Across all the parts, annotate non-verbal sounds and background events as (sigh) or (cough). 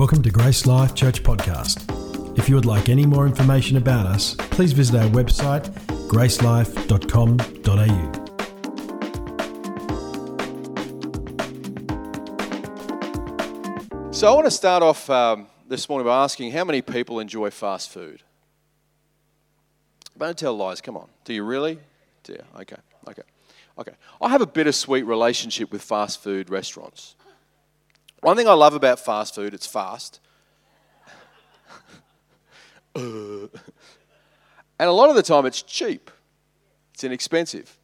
Welcome to Grace Life Church Podcast. If you would like any more information about us, please visit our website gracelife.com.au. So I want to start off um, this morning by asking how many people enjoy fast food? Don't tell lies, come on. Do you really? Do you? Okay, okay, okay. I have a bittersweet relationship with fast food restaurants. One thing I love about fast food, it's fast. And a lot of the time it's cheap, it's inexpensive.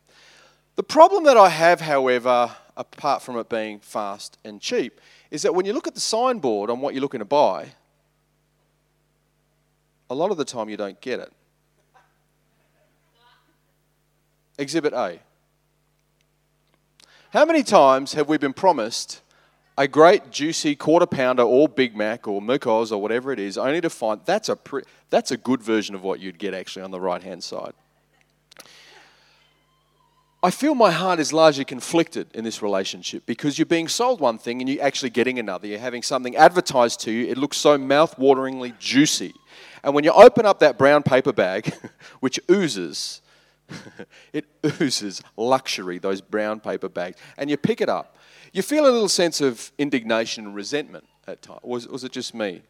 The problem that I have, however, apart from it being fast and cheap, is that when you look at the signboard on what you're looking to buy, a lot of the time you don't get it. Exhibit A. How many times have we been promised a great juicy quarter pounder or Big Mac or Macos or whatever it is, only to find that's a, pre- that's a good version of what you'd get actually on the right hand side? I feel my heart is largely conflicted in this relationship because you're being sold one thing and you're actually getting another. You're having something advertised to you, it looks so mouth-wateringly juicy. And when you open up that brown paper bag, (laughs) which oozes, (laughs) it oozes luxury, those brown paper bags, and you pick it up, you feel a little sense of indignation and resentment at times. Was, was it just me?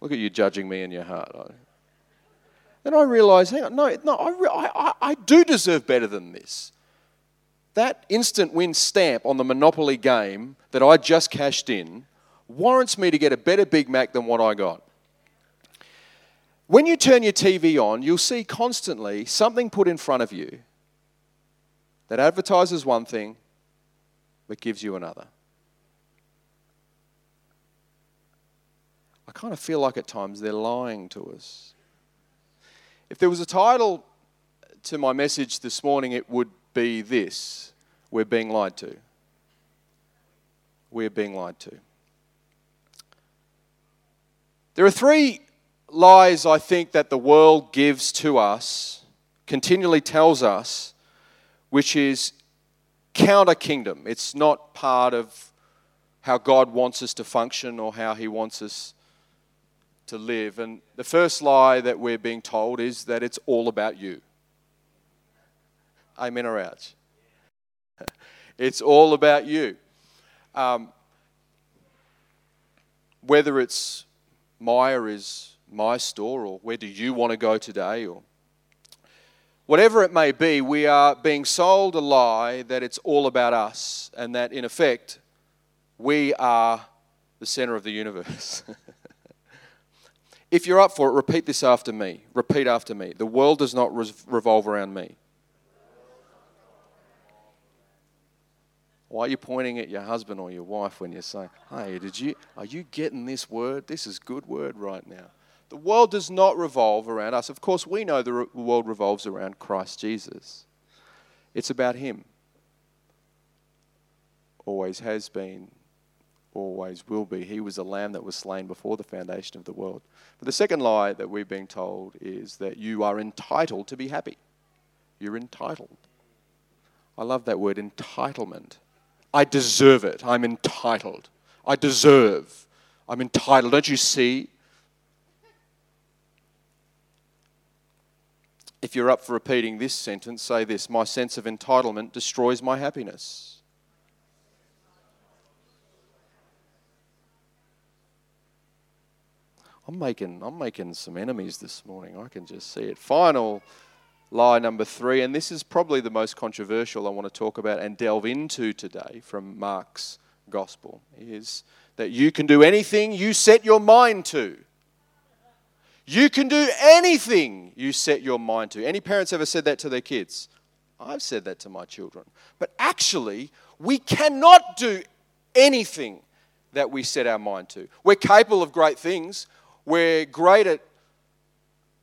Look at you judging me in your heart. Then I realize, hang on, no, no I, I, I do deserve better than this. That instant win stamp on the Monopoly game that I just cashed in warrants me to get a better Big Mac than what I got. When you turn your TV on, you'll see constantly something put in front of you that advertises one thing but gives you another. I kind of feel like at times they're lying to us. If there was a title to my message this morning, it would be this We're being lied to. We're being lied to. There are three lies I think that the world gives to us, continually tells us, which is counter kingdom. It's not part of how God wants us to function or how He wants us to live. And the first lie that we're being told is that it's all about you. Amen or ouch? (laughs) It's all about you. Um, whether it's Myer is my store or where do you want to go today or whatever it may be, we are being sold a lie that it's all about us and that in effect we are the center of the universe. (laughs) if you're up for it, repeat this after me. Repeat after me. The world does not revolve around me. Why are you pointing at your husband or your wife when you're saying, "Hey, did you are you getting this word? This is good word right now." The world does not revolve around us. Of course, we know the world revolves around Christ Jesus. It's about Him. Always has been, always will be. He was a lamb that was slain before the foundation of the world. But the second lie that we've been told is that you are entitled to be happy. You're entitled. I love that word, entitlement. I deserve it. I'm entitled. I deserve. I'm entitled. Don't you see? If you're up for repeating this sentence, say this My sense of entitlement destroys my happiness. I'm making, I'm making some enemies this morning. I can just see it. Final lie number three, and this is probably the most controversial I want to talk about and delve into today from Mark's gospel, is that you can do anything you set your mind to. You can do anything you set your mind to. Any parents ever said that to their kids? I've said that to my children. But actually, we cannot do anything that we set our mind to. We're capable of great things. We're great at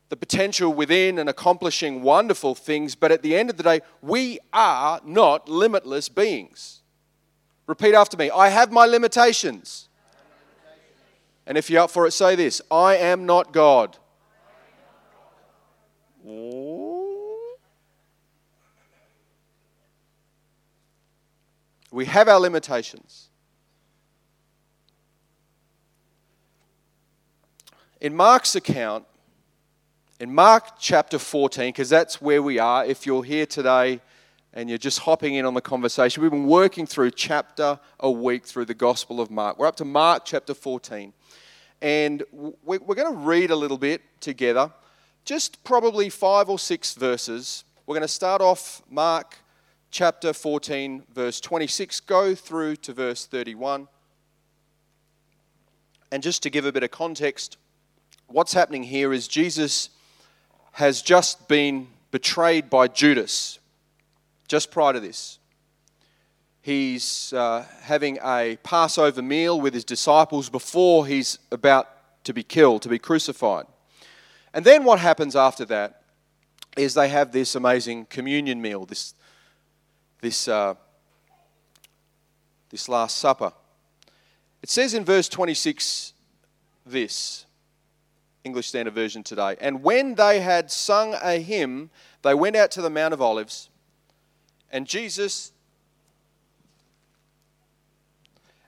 the potential within and accomplishing wonderful things, but at the end of the day, we are not limitless beings. Repeat after me I have my limitations. And if you're up for it, say this I am not God. We have our limitations. In Mark's account, in Mark chapter 14, because that's where we are, if you're here today and you're just hopping in on the conversation, we've been working through chapter a week through the Gospel of Mark. We're up to Mark chapter 14. And we're going to read a little bit together, just probably five or six verses. We're going to start off Mark chapter 14, verse 26, go through to verse 31. And just to give a bit of context, what's happening here is Jesus has just been betrayed by Judas just prior to this. He's uh, having a Passover meal with his disciples before he's about to be killed, to be crucified. And then what happens after that is they have this amazing communion meal, this, this, uh, this Last Supper. It says in verse 26 this English Standard Version today. And when they had sung a hymn, they went out to the Mount of Olives, and Jesus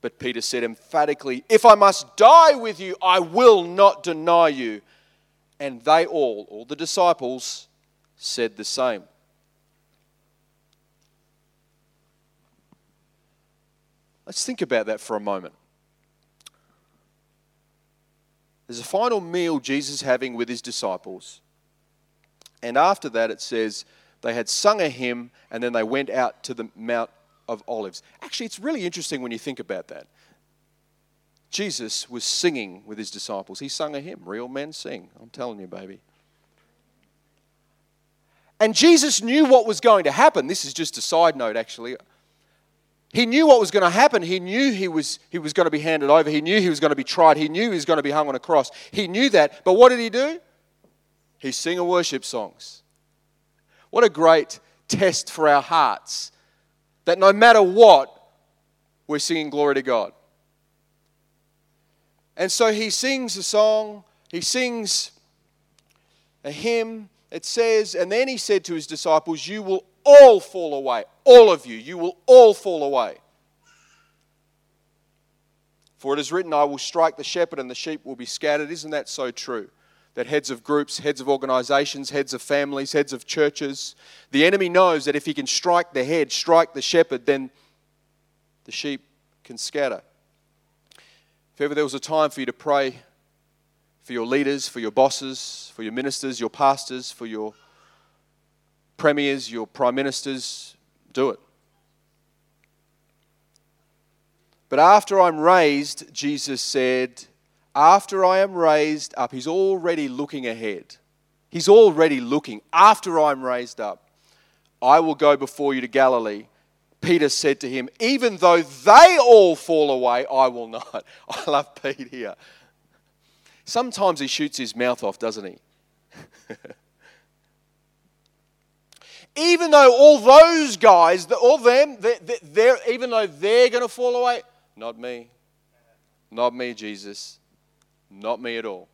But Peter said emphatically, If I must die with you, I will not deny you. And they all, all the disciples, said the same. Let's think about that for a moment. There's a final meal Jesus having with his disciples. And after that, it says they had sung a hymn and then they went out to the Mount of Olives. Actually, it's really interesting when you think about that. Jesus was singing with his disciples. He sung a hymn. Real men sing. I'm telling you, baby. And Jesus knew what was going to happen. This is just a side note, actually. He knew what was going to happen. He knew he was, he was going to be handed over. He knew he was going to be tried. He knew he was going to be hung on a cross. He knew that. But what did he do? He sang worship songs. What a great test for our hearts that no matter what, we're singing glory to God. And so he sings a song, he sings a hymn. It says, and then he said to his disciples, You will all fall away. All of you. You will all fall away. For it is written, I will strike the shepherd and the sheep will be scattered. Isn't that so true? That heads of groups, heads of organizations, heads of families, heads of churches, the enemy knows that if he can strike the head, strike the shepherd, then the sheep can scatter. If ever there was a time for you to pray for your leaders, for your bosses, for your ministers, your pastors, for your premiers, your prime ministers, do it. But after I'm raised, Jesus said, after I am raised up, he's already looking ahead. He's already looking. After I'm raised up, I will go before you to Galilee. Peter said to him, Even though they all fall away, I will not. (laughs) I love Pete here. Sometimes he shoots his mouth off, doesn't he? (laughs) even though all those guys, all them, they're, they're, even though they're going to fall away, not me. Not me, Jesus. Not me at all.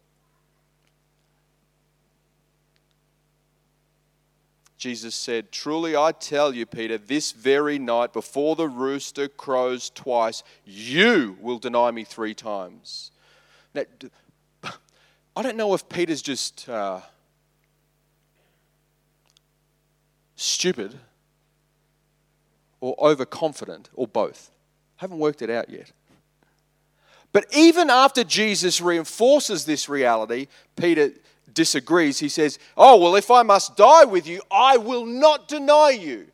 Jesus said, Truly I tell you, Peter, this very night before the rooster crows twice, you will deny me three times. Now, I don't know if Peter's just. Uh, stupid or overconfident or both. Haven't worked it out yet. But even after Jesus reinforces this reality, Peter disagrees. He says, Oh, well, if I must die with you, I will not deny you.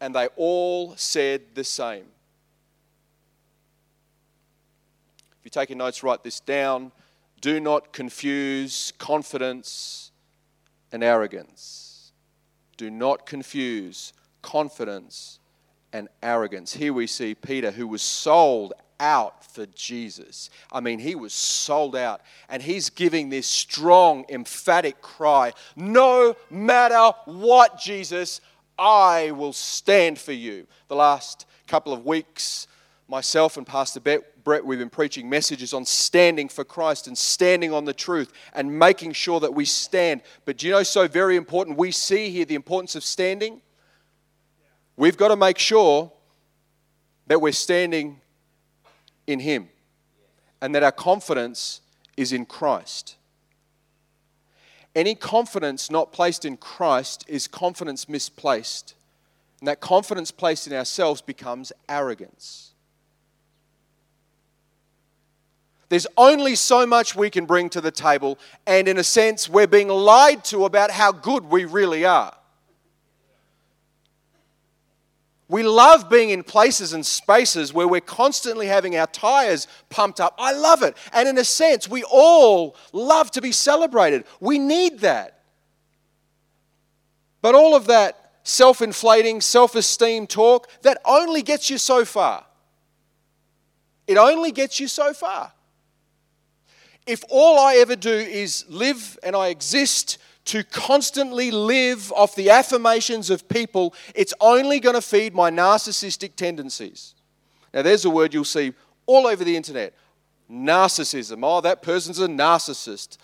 And they all said the same. If you're taking notes, write this down. Do not confuse confidence and arrogance. Do not confuse confidence and arrogance. Here we see Peter, who was sold out for Jesus. I mean, he was sold out. And he's giving this strong, emphatic cry No matter what, Jesus, I will stand for you. The last couple of weeks, myself and Pastor Brett, we've been preaching messages on standing for Christ and standing on the truth and making sure that we stand. But do you know, so very important, we see here the importance of standing. We've got to make sure that we're standing in Him and that our confidence is in Christ. Any confidence not placed in Christ is confidence misplaced. And that confidence placed in ourselves becomes arrogance. There's only so much we can bring to the table, and in a sense, we're being lied to about how good we really are. We love being in places and spaces where we're constantly having our tires pumped up. I love it. And in a sense, we all love to be celebrated. We need that. But all of that self inflating, self esteem talk, that only gets you so far. It only gets you so far. If all I ever do is live and I exist to constantly live off the affirmations of people, it's only going to feed my narcissistic tendencies. Now, there's a word you'll see all over the internet narcissism. Oh, that person's a narcissist.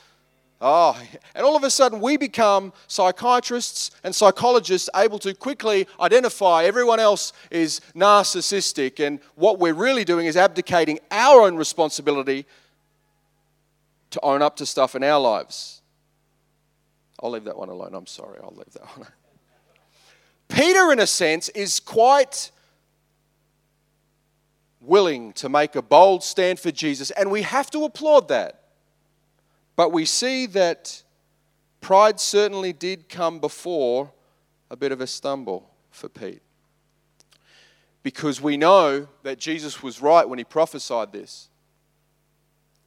Oh, and all of a sudden we become psychiatrists and psychologists able to quickly identify everyone else is narcissistic. And what we're really doing is abdicating our own responsibility to own up to stuff in our lives. I'll leave that one alone. I'm sorry. I'll leave that one. Peter, in a sense, is quite willing to make a bold stand for Jesus, and we have to applaud that. But we see that pride certainly did come before a bit of a stumble for Pete. Because we know that Jesus was right when he prophesied this.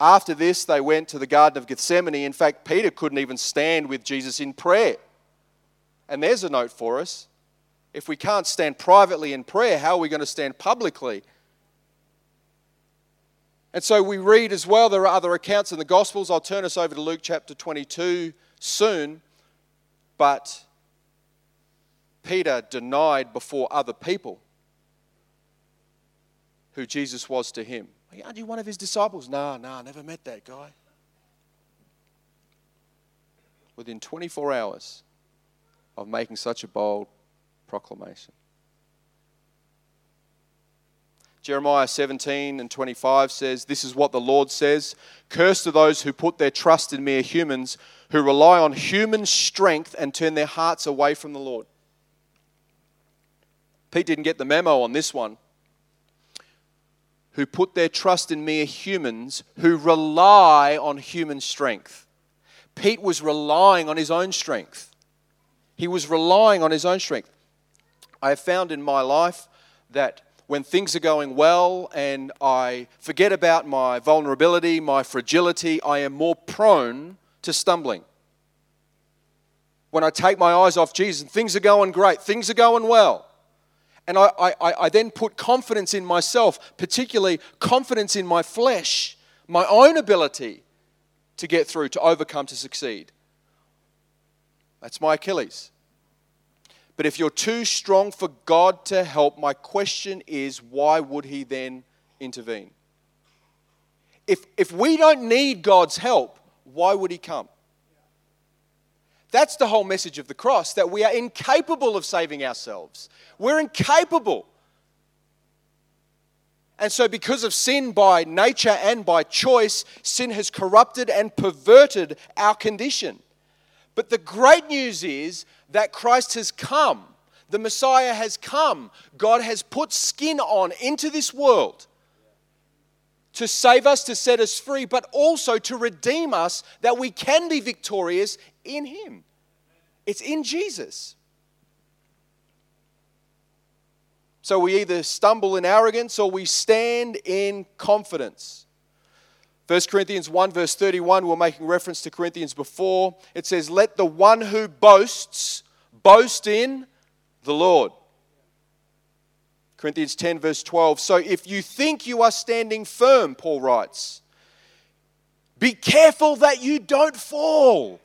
After this, they went to the Garden of Gethsemane. In fact, Peter couldn't even stand with Jesus in prayer. And there's a note for us. If we can't stand privately in prayer, how are we going to stand publicly? And so we read as well, there are other accounts in the Gospels. I'll turn us over to Luke chapter 22 soon. But Peter denied before other people who Jesus was to him. Aren't you one of his disciples? No, no, never met that guy. Within 24 hours of making such a bold proclamation. Jeremiah 17 and 25 says, This is what the Lord says Cursed are those who put their trust in mere humans, who rely on human strength and turn their hearts away from the Lord. Pete didn't get the memo on this one who put their trust in mere humans who rely on human strength. Pete was relying on his own strength. He was relying on his own strength. I have found in my life that when things are going well and I forget about my vulnerability, my fragility, I am more prone to stumbling. When I take my eyes off Jesus and things are going great, things are going well, and I, I, I then put confidence in myself, particularly confidence in my flesh, my own ability to get through, to overcome, to succeed. That's my Achilles. But if you're too strong for God to help, my question is why would He then intervene? If, if we don't need God's help, why would He come? That's the whole message of the cross that we are incapable of saving ourselves. We're incapable. And so, because of sin by nature and by choice, sin has corrupted and perverted our condition. But the great news is that Christ has come, the Messiah has come. God has put skin on into this world to save us, to set us free, but also to redeem us that we can be victorious in Him. It's in Jesus. So we either stumble in arrogance or we stand in confidence. 1 Corinthians 1, verse 31, we're making reference to Corinthians before. It says, Let the one who boasts boast in the Lord. Corinthians 10, verse 12. So if you think you are standing firm, Paul writes, be careful that you don't fall.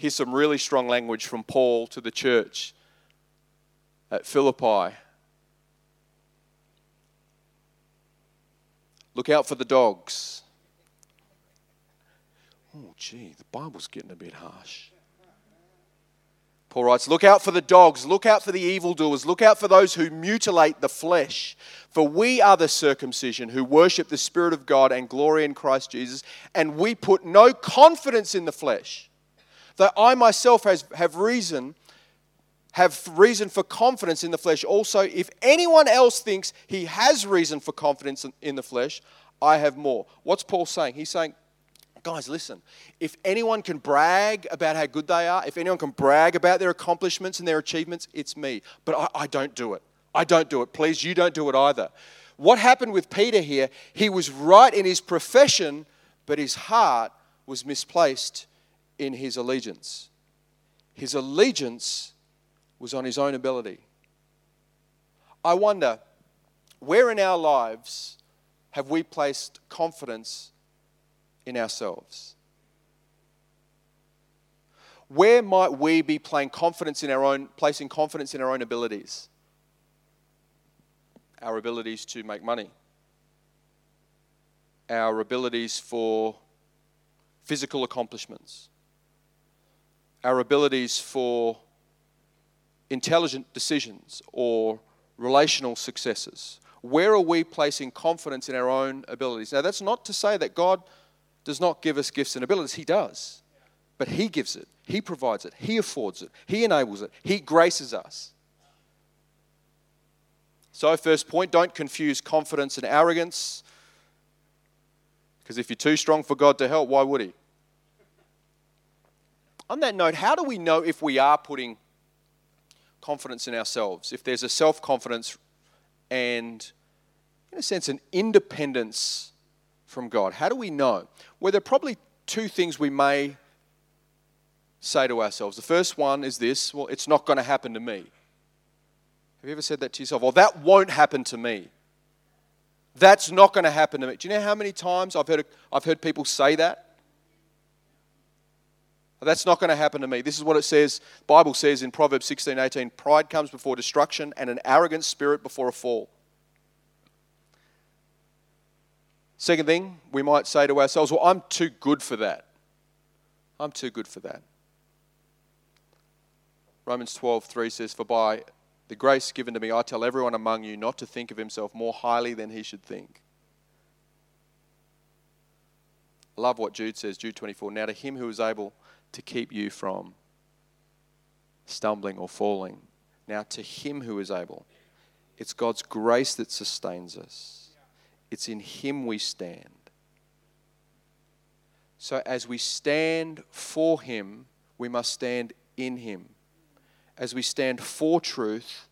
Here's some really strong language from Paul to the church at Philippi. Look out for the dogs. Oh, gee, the Bible's getting a bit harsh. Paul writes, Look out for the dogs, look out for the evildoers, look out for those who mutilate the flesh. For we are the circumcision who worship the Spirit of God and glory in Christ Jesus, and we put no confidence in the flesh that I myself has, have reason have reason for confidence in the flesh. Also, if anyone else thinks he has reason for confidence in the flesh, I have more. What's Paul saying? He's saying, guys, listen, if anyone can brag about how good they are, if anyone can brag about their accomplishments and their achievements, it's me. But I, I don't do it. I don't do it. Please, you don't do it either. What happened with Peter here, he was right in his profession, but his heart was misplaced in his allegiance. His allegiance was on his own ability. I wonder, where in our lives have we placed confidence in ourselves? Where might we be playing confidence in our own, placing confidence in our own abilities? Our abilities to make money, our abilities for physical accomplishments, our abilities for intelligent decisions or relational successes? Where are we placing confidence in our own abilities? Now, that's not to say that God does not give us gifts and abilities, He does. But He gives it, He provides it, He affords it, He enables it, He graces us. So, first point don't confuse confidence and arrogance. Because if you're too strong for God to help, why would He? On that note, how do we know if we are putting confidence in ourselves? If there's a self confidence and, in a sense, an independence from God? How do we know? Well, there are probably two things we may say to ourselves. The first one is this well, it's not going to happen to me. Have you ever said that to yourself? Well, that won't happen to me. That's not going to happen to me. Do you know how many times I've heard, I've heard people say that? That's not going to happen to me. This is what it says. Bible says in Proverbs 16, 18, pride comes before destruction and an arrogant spirit before a fall. Second thing, we might say to ourselves, well, I'm too good for that. I'm too good for that. Romans 12, 3 says, For by the grace given to me, I tell everyone among you not to think of himself more highly than he should think. I love what Jude says, Jude 24. Now to him who is able to keep you from stumbling or falling. Now, to Him who is able, it's God's grace that sustains us, it's in Him we stand. So, as we stand for Him, we must stand in Him. As we stand for truth,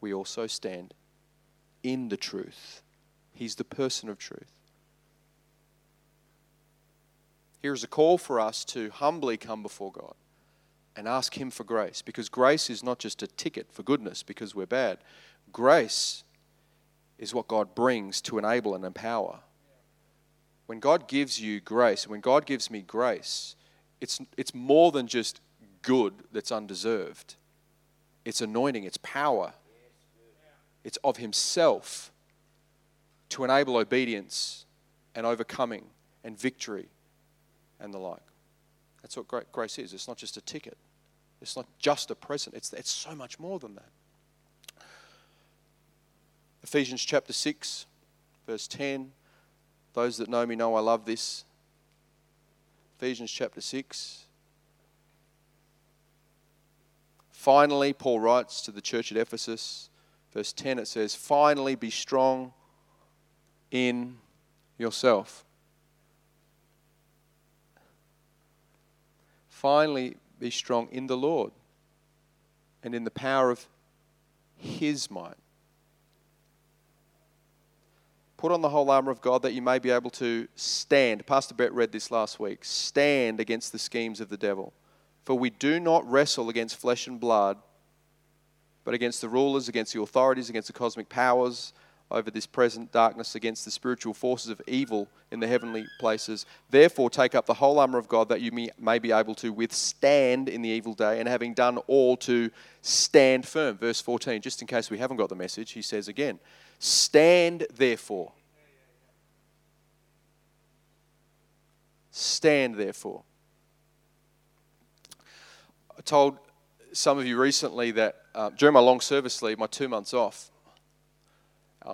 we also stand in the truth. He's the person of truth. Here's a call for us to humbly come before God and ask Him for grace because grace is not just a ticket for goodness because we're bad. Grace is what God brings to enable and empower. When God gives you grace, when God gives me grace, it's, it's more than just good that's undeserved. It's anointing, it's power, it's of Himself to enable obedience and overcoming and victory and the like. That's what grace is. It's not just a ticket, it's not just a present, it's, it's so much more than that. Ephesians chapter 6, verse 10. Those that know me know I love this. Ephesians chapter 6. Finally, Paul writes to the church at Ephesus, verse 10, it says, Finally, be strong in yourself Finally, be strong in the Lord and in the power of His might. Put on the whole armor of God that you may be able to stand. Pastor Brett read this last week. Stand against the schemes of the devil. For we do not wrestle against flesh and blood, but against the rulers, against the authorities, against the cosmic powers over this present darkness, against the spiritual forces of evil in the heavenly places. Therefore, take up the whole armor of God that you may, be able to withstand in the evil day, and having done all to stand firm. Verse 14, just in case we haven't got the message, he says again, Stand therefore. Stand therefore. I told some of you recently that uh, during my long service leave, my two months off,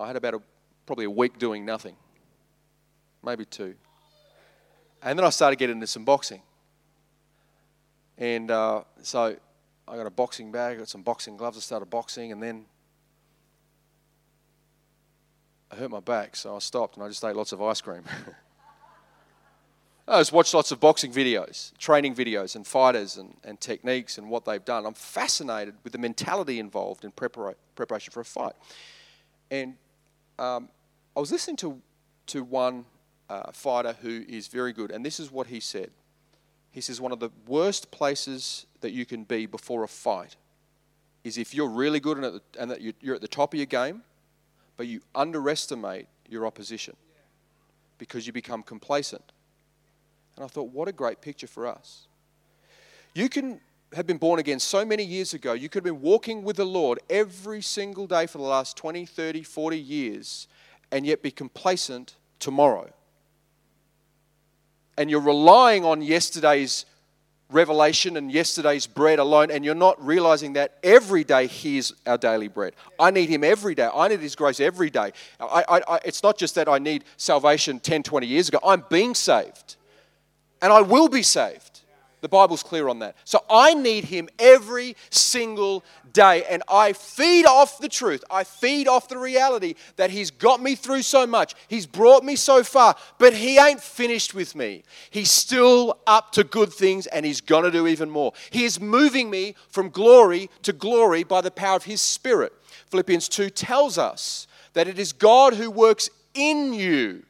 I had about a, probably a week doing nothing, maybe two. And then I started getting into some boxing. And uh, so I got a boxing bag, got some boxing gloves, I started boxing, and then I hurt my back, so I stopped and I just ate lots of ice cream. (laughs) I just watched lots of boxing videos, training videos, and fighters and, and techniques and what they've done. I'm fascinated with the mentality involved in prepara- preparation for a fight. And um, I was listening to, to one uh, fighter who is very good, and this is what he said. He says, One of the worst places that you can be before a fight is if you're really good and, the, and that you're at the top of your game, but you underestimate your opposition because you become complacent and I thought, what a great picture for us. You can have been born again so many years ago. You could have been walking with the Lord every single day for the last 20, 30, 40 years and yet be complacent tomorrow. And you're relying on yesterday's revelation and yesterday's bread alone, and you're not realizing that every day He is our daily bread. I need Him every day. I need His grace every day. I, I, I, it's not just that I need salvation 10, 20 years ago, I'm being saved and I will be saved. The Bible's clear on that. So I need Him every single day, and I feed off the truth. I feed off the reality that He's got me through so much. He's brought me so far, but He ain't finished with me. He's still up to good things, and He's going to do even more. He is moving me from glory to glory by the power of His Spirit. Philippians 2 tells us that it is God who works in you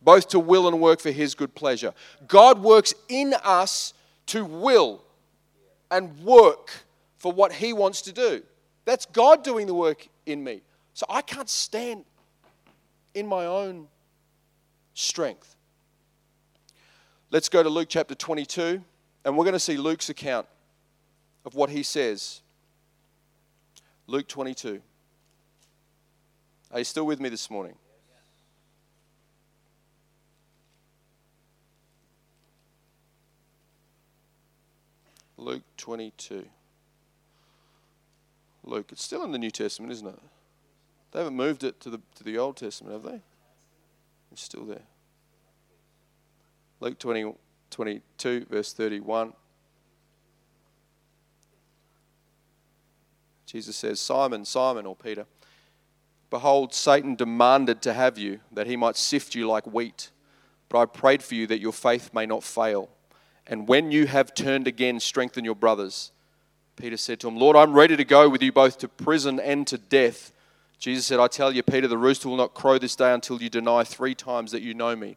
both to will and work for his good pleasure. God works in us to will and work for what he wants to do. That's God doing the work in me. So I can't stand in my own strength. Let's go to Luke chapter 22, and we're going to see Luke's account of what he says. Luke 22. Are you still with me this morning? Luke 22. Luke, it's still in the New Testament, isn't it? They haven't moved it to the, to the Old Testament, have they? It's still there. Luke 20, 22, verse 31. Jesus says, Simon, Simon, or Peter, behold, Satan demanded to have you, that he might sift you like wheat. But I prayed for you that your faith may not fail. And when you have turned again, strengthen your brothers. Peter said to him, Lord, I'm ready to go with you both to prison and to death. Jesus said, I tell you, Peter, the rooster will not crow this day until you deny three times that you know me.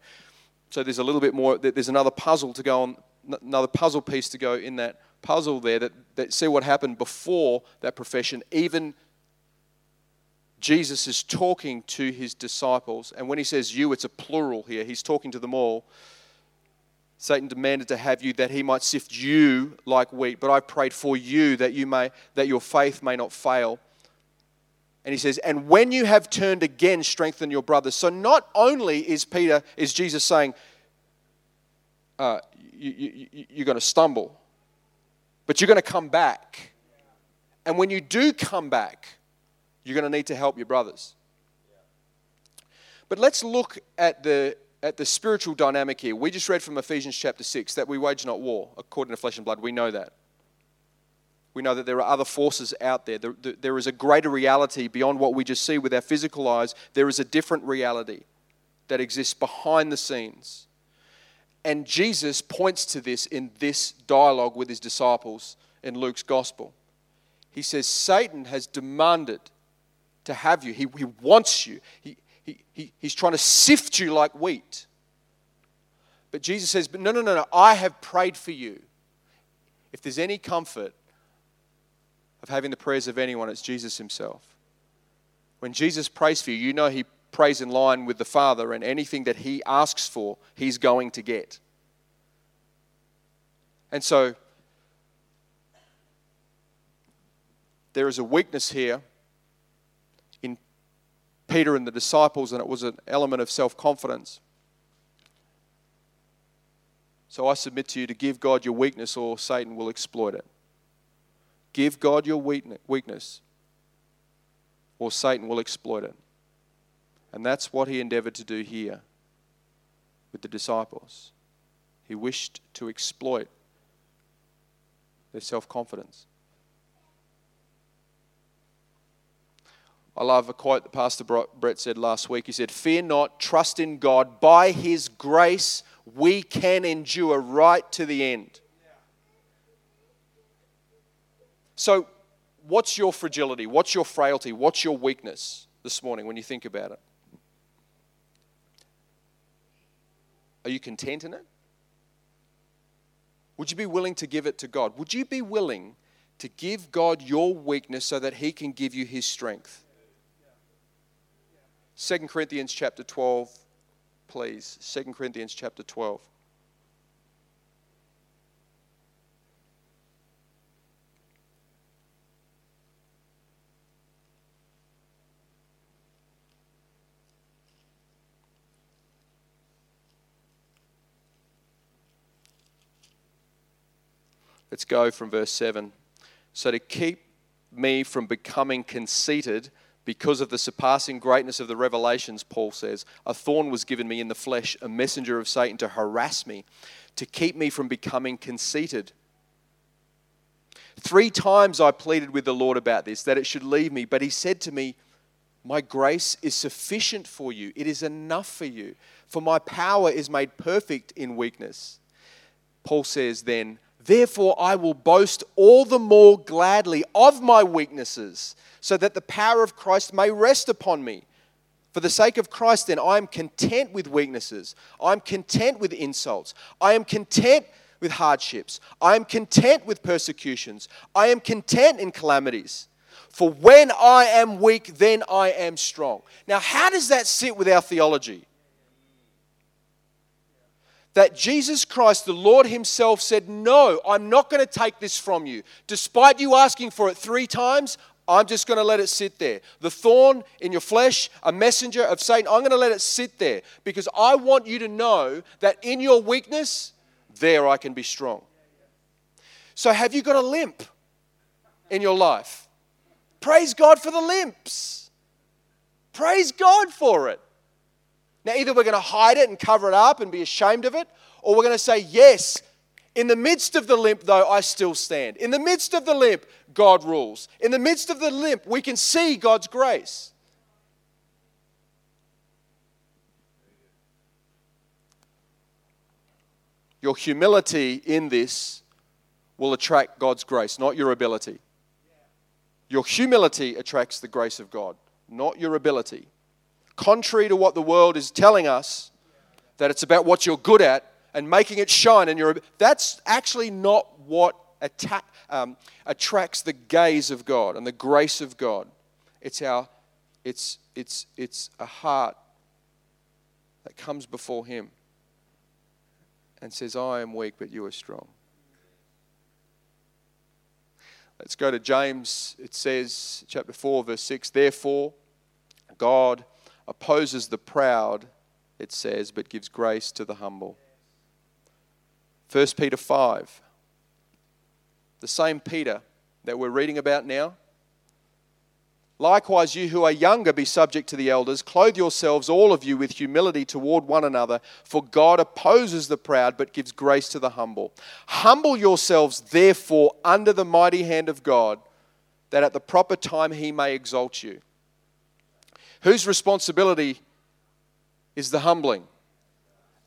So there's a little bit more, there's another puzzle to go on, another puzzle piece to go in that puzzle there that, that see what happened before that profession. Even Jesus is talking to his disciples, and when he says you, it's a plural here. He's talking to them all. Satan demanded to have you that he might sift you like wheat, but I prayed for you that you may that your faith may not fail. And he says, and when you have turned again, strengthen your brothers. So not only is Peter, is Jesus saying, uh, you, you, you're going to stumble, but you're going to come back. And when you do come back, you're going to need to help your brothers. But let's look at the at the spiritual dynamic here. We just read from Ephesians chapter 6 that we wage not war according to flesh and blood. We know that. We know that there are other forces out there. There, there is a greater reality beyond what we just see with our physical eyes. There is a different reality that exists behind the scenes. And Jesus points to this in this dialogue with his disciples in Luke's gospel. He says, Satan has demanded to have you, he, he wants you. He, he, he, he's trying to sift you like wheat. But Jesus says, But no, no, no, no, I have prayed for you. If there's any comfort of having the prayers of anyone, it's Jesus himself. When Jesus prays for you, you know he prays in line with the Father, and anything that he asks for, he's going to get. And so, there is a weakness here Peter and the disciples, and it was an element of self confidence. So I submit to you to give God your weakness, or Satan will exploit it. Give God your weakness, or Satan will exploit it. And that's what he endeavored to do here with the disciples. He wished to exploit their self confidence. I love a quote that Pastor Brett said last week. He said, Fear not, trust in God. By His grace, we can endure right to the end. So, what's your fragility? What's your frailty? What's your weakness this morning when you think about it? Are you content in it? Would you be willing to give it to God? Would you be willing to give God your weakness so that He can give you His strength? 2 Corinthians chapter 12, please. 2 Corinthians chapter 12. Let's go from verse 7. So, to keep me from becoming conceited, because of the surpassing greatness of the revelations, Paul says, a thorn was given me in the flesh, a messenger of Satan to harass me, to keep me from becoming conceited. Three times I pleaded with the Lord about this, that it should leave me, but he said to me, My grace is sufficient for you, it is enough for you, for my power is made perfect in weakness. Paul says then, Therefore, I will boast all the more gladly of my weaknesses, so that the power of Christ may rest upon me. For the sake of Christ, then, I am content with weaknesses. I am content with insults. I am content with hardships. I am content with persecutions. I am content in calamities. For when I am weak, then I am strong. Now, how does that sit with our theology? That Jesus Christ, the Lord Himself, said, No, I'm not going to take this from you. Despite you asking for it three times, I'm just going to let it sit there. The thorn in your flesh, a messenger of Satan, I'm going to let it sit there because I want you to know that in your weakness, there I can be strong. So, have you got a limp in your life? Praise God for the limps. Praise God for it. Now, either we're going to hide it and cover it up and be ashamed of it, or we're going to say, Yes, in the midst of the limp, though, I still stand. In the midst of the limp, God rules. In the midst of the limp, we can see God's grace. Your humility in this will attract God's grace, not your ability. Your humility attracts the grace of God, not your ability contrary to what the world is telling us, that it's about what you're good at and making it shine. And you're, that's actually not what attack, um, attracts the gaze of God and the grace of God. It's our, it's, it's, it's a heart that comes before Him and says, I am weak, but you are strong. Let's go to James. It says, chapter 4, verse 6 Therefore, God opposes the proud, it says, but gives grace to the humble. 1 Peter 5, the same Peter that we're reading about now. Likewise, you who are younger, be subject to the elders. Clothe yourselves, all of you, with humility toward one another, for God opposes the proud, but gives grace to the humble. Humble yourselves, therefore, under the mighty hand of God, that at the proper time he may exalt you Whose responsibility is the humbling?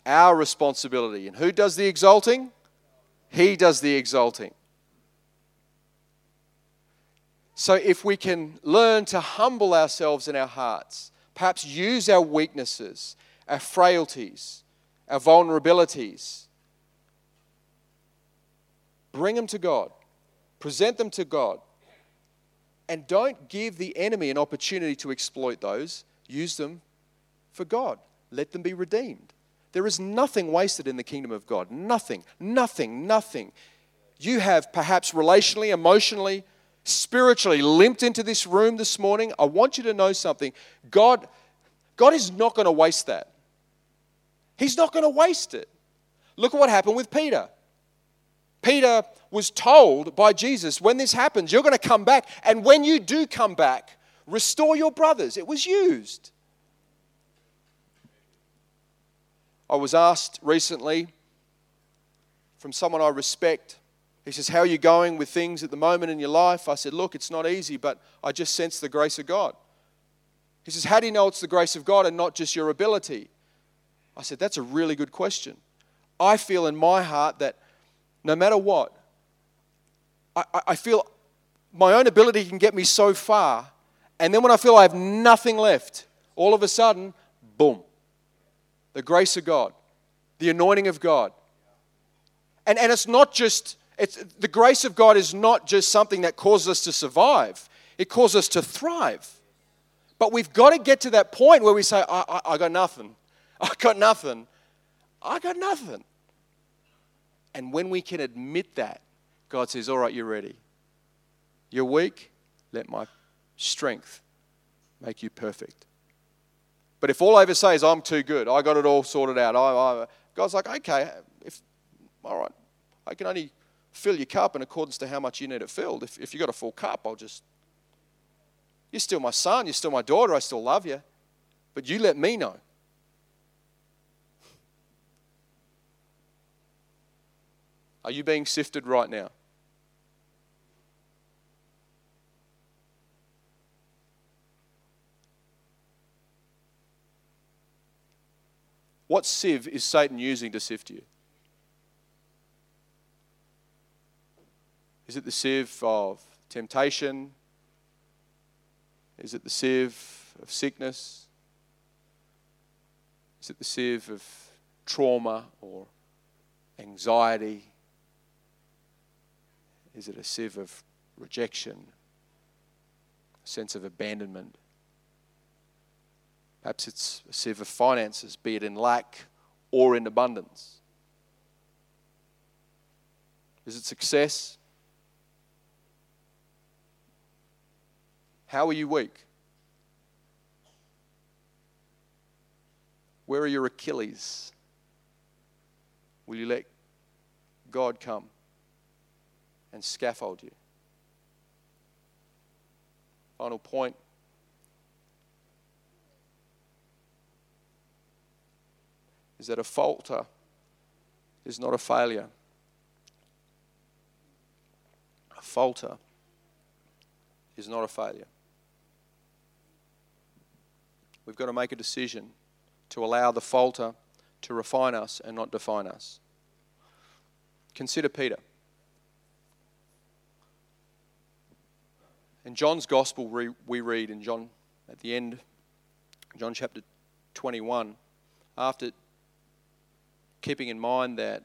Our responsibility. And who does the exalting? He does the exalting. So, if we can learn to humble ourselves in our hearts, perhaps use our weaknesses, our frailties, our vulnerabilities Bring them to God, present them to God, and don't give the enemy an opportunity to exploit those. Use them for God. Let them be redeemed. There is nothing wasted in the kingdom of God. Nothing, nothing, nothing. You have perhaps relationally, emotionally, spiritually limped into this room this morning. I want you to know something. God, God is not going to waste that. He's not going to waste it. Look at what happened with Peter. Peter was told by Jesus, when this happens, you're going to come back. And when you do come back, restore your brothers. It was used. I was asked recently from someone I respect. He says, How are you going with things at the moment in your life? I said, Look, it's not easy, but I just sense the grace of God. He says, How do you know it's the grace of God and not just your ability? I said, That's a really good question. I feel in my heart that no matter what, I, I feel my own ability can get me so far. And then when I feel I have nothing left, all of a sudden, boom, the grace of God, the anointing of God. And, and it's not just, it's, the grace of God is not just something that causes us to survive, it causes us to thrive. But we've got to get to that point where we say, I, I, I got nothing. (laughs) I got nothing. I got nothing. And when we can admit that, God says, All right, you're ready. You're weak, let my strength make you perfect. But if all I ever say is, I'm too good, I got it all sorted out, I, I, God's like, okay, if, all right, I can only fill your cup in accordance to how much you need it filled. If, if you've got a full cup, I'll just, you're still my son, you're still my daughter, I still love you. But you let me know. Are you being sifted right now? What sieve is Satan using to sift you? Is it the sieve of temptation? Is it the sieve of sickness? Is it the sieve of trauma or anxiety? Is it a sieve of rejection, a sense of abandonment? Perhaps it's a sieve of finances, be it in lack or in abundance. Is it success? How are you weak? Where are your Achilles? Will you let God come? And scaffold you. Final point. Is that a falter is not a failure. A falter is not a failure. We've got to make a decision to allow the falter to refine us and not define us. Consider Peter. In John's Gospel, we read in John, at the end, John chapter 21, after keeping in mind that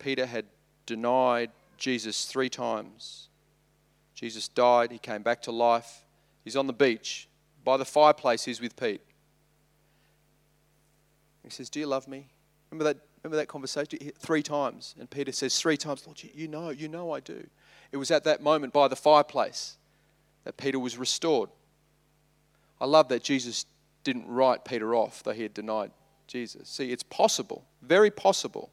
Peter had denied Jesus three times. Jesus died, he came back to life. He's on the beach. By the fireplace, he's with Pete. He says, Do you love me? Remember that, remember that conversation? Three times. And Peter says, Three times, Lord, you know, you know I do. It was at that moment by the fireplace that Peter was restored. I love that Jesus didn't write Peter off, though he had denied Jesus. See, it's possible, very possible,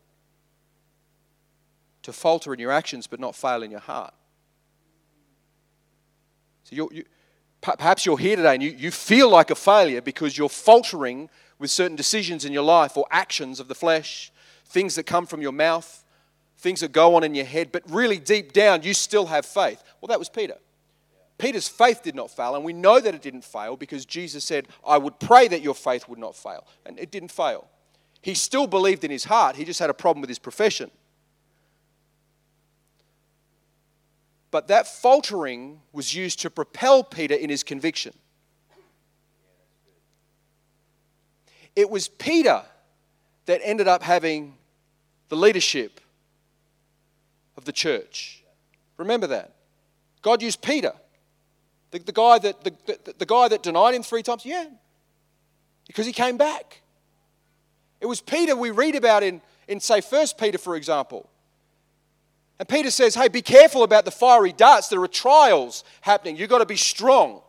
to falter in your actions but not fail in your heart. So you're, you, perhaps you're here today and you, you feel like a failure because you're faltering with certain decisions in your life or actions of the flesh, things that come from your mouth, things that go on in your head, but really deep down you still have faith. Well, that was Peter. Peter's faith did not fail, and we know that it didn't fail because Jesus said, I would pray that your faith would not fail. And it didn't fail. He still believed in his heart, he just had a problem with his profession. But that faltering was used to propel Peter in his conviction. It was Peter that ended up having the leadership of the church. Remember that. God used Peter, the, the, guy, that, the, the, the guy that denied him three times. Yeah, because he came back. It was Peter we read about in, in say, First Peter, for example. And Peter says, hey, be careful about the fiery darts. There are trials happening. You've got to be strong.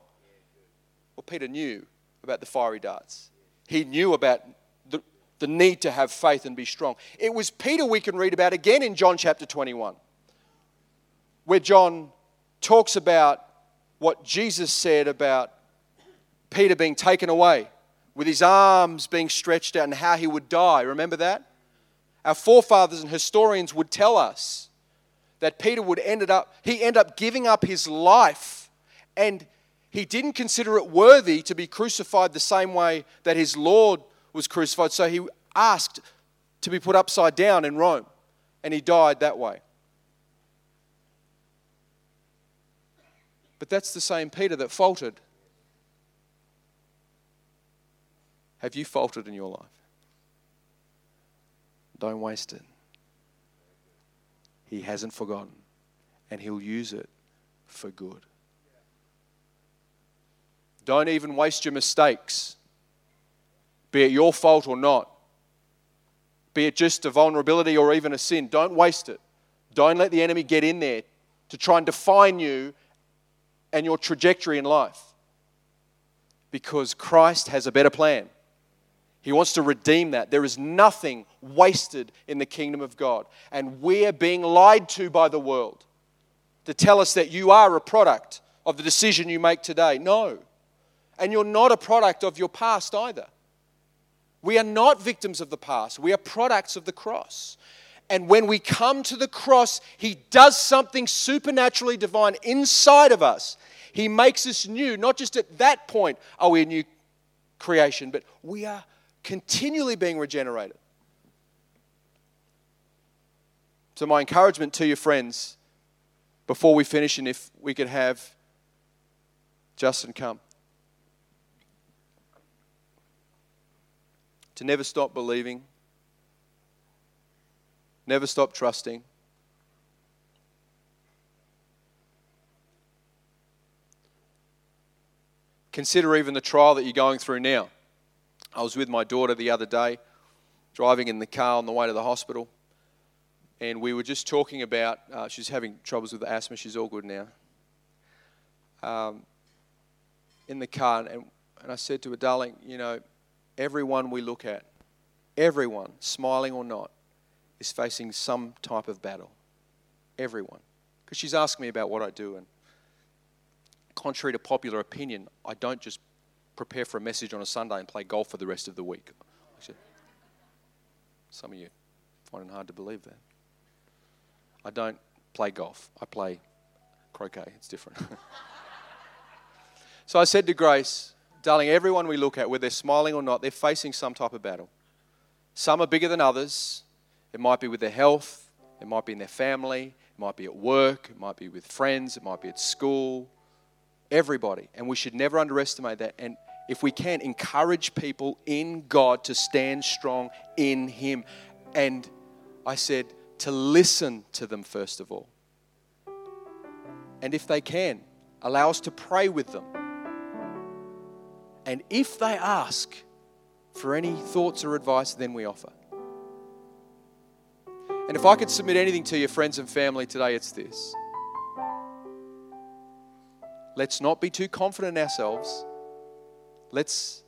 Well, Peter knew about the fiery darts. He knew about the, the need to have faith and be strong. It was Peter we can read about again in John chapter 21, where John talks about what Jesus said about Peter being taken away with his arms being stretched out and how he would die. Remember that? Our forefathers and historians would tell us that Peter would ended up he ended up giving up his life and he didn't consider it worthy to be crucified the same way that his Lord was crucified so he asked to be put upside down in Rome and he died that way but that's the same Peter that faltered have you faltered in your life don't waste it he hasn't forgotten, and He'll use it for good. Don't even waste your mistakes, be it your fault or not, be it just a vulnerability or even a sin. Don't waste it. Don't let the enemy get in there to try and define you and your trajectory in life. Because Christ has a better plan. He wants to redeem that. There is nothing wasted in the kingdom of God. And we're being lied to by the world to tell us that you are a product of the decision you make today. No. And you're not a product of your past either. We are not victims of the past, we are products of the cross. And when we come to the cross, He does something supernaturally divine inside of us. He makes us new. Not just at that point are we a new creation, but we are continually being regenerated. So, my encouragement to your friends before we finish, and if we could have Justin come, to never stop believing, never stop trusting. Consider even the trial that you're going through now. I was with my daughter the other day, driving in the car on the way to the hospital, and we were just talking about uh, she's having troubles with asthma. She's all good now. Um, in the car, and, and I said to her, darling, you know, everyone we look at, everyone, smiling or not, is facing some type of battle. Everyone. Because she's asking me about what I do, and contrary to popular opinion, I don't just prepare for a message on a Sunday and play golf for the rest of the week. Some of you find it hard to believe that. I don't play golf, I play croquet. It's different. (laughs) so I said to Grace, darling, everyone we look at, whether they're smiling or not, they're facing some type of battle. Some are bigger than others. It might be with their health, it might be in their family, it might be at work, it might be with friends, it might be at school, Everybody. And we should never underestimate that. And if we can, encourage people in God to stand strong in Him. And I said, to listen to them first of all. And if they can, allow us to pray with them. And if they ask for any thoughts or advice, then we offer. And if I could submit anything to your friends and family today, it's this. Let's not be too confident in ourselves. Let's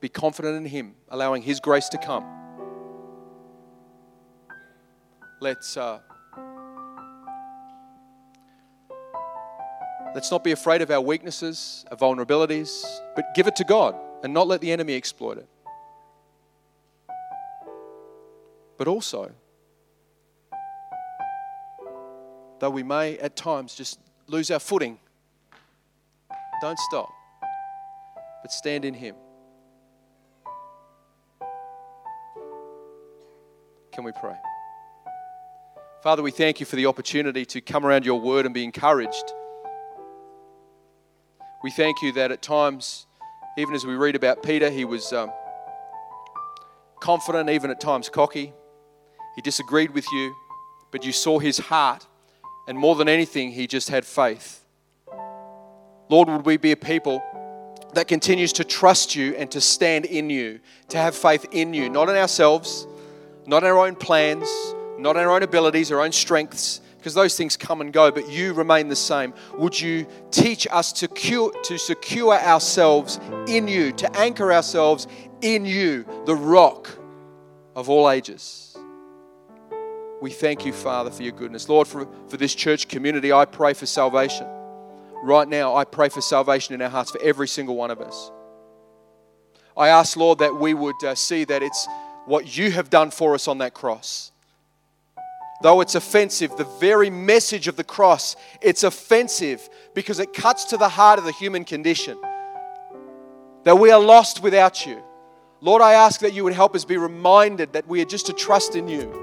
be confident in Him, allowing His grace to come. Let's, uh, let's not be afraid of our weaknesses, our vulnerabilities, but give it to God and not let the enemy exploit it. But also, though we may at times just lose our footing don't stop, but stand in Him. Can we pray? Father, we thank you for the opportunity to come around your word and be encouraged. We thank you that at times, even as we read about Peter, he was um, confident, even at times cocky. He disagreed with you, but you saw his heart And more than anything, he just had faith. Lord, would we be a people that continues to trust you and to stand in you, to have faith in you, not in ourselves, not in our own plans, not in our own abilities, our own strengths, because those things come and go, but you remain the same. Would you teach us to, cure, to secure ourselves in you, to anchor ourselves in you, the rock of all ages? We thank you, Father, for your goodness. Lord, for, for this church community, I pray for salvation. Right now, I pray for salvation in our hearts for every single one of us. I ask, Lord, that we would uh, see that it's what you have done for us on that cross. Though it's offensive, the very message of the cross, it's offensive because it cuts to the heart of the human condition. That we are lost without you. Lord, I ask that you would help us be reminded that we are just to trust in you.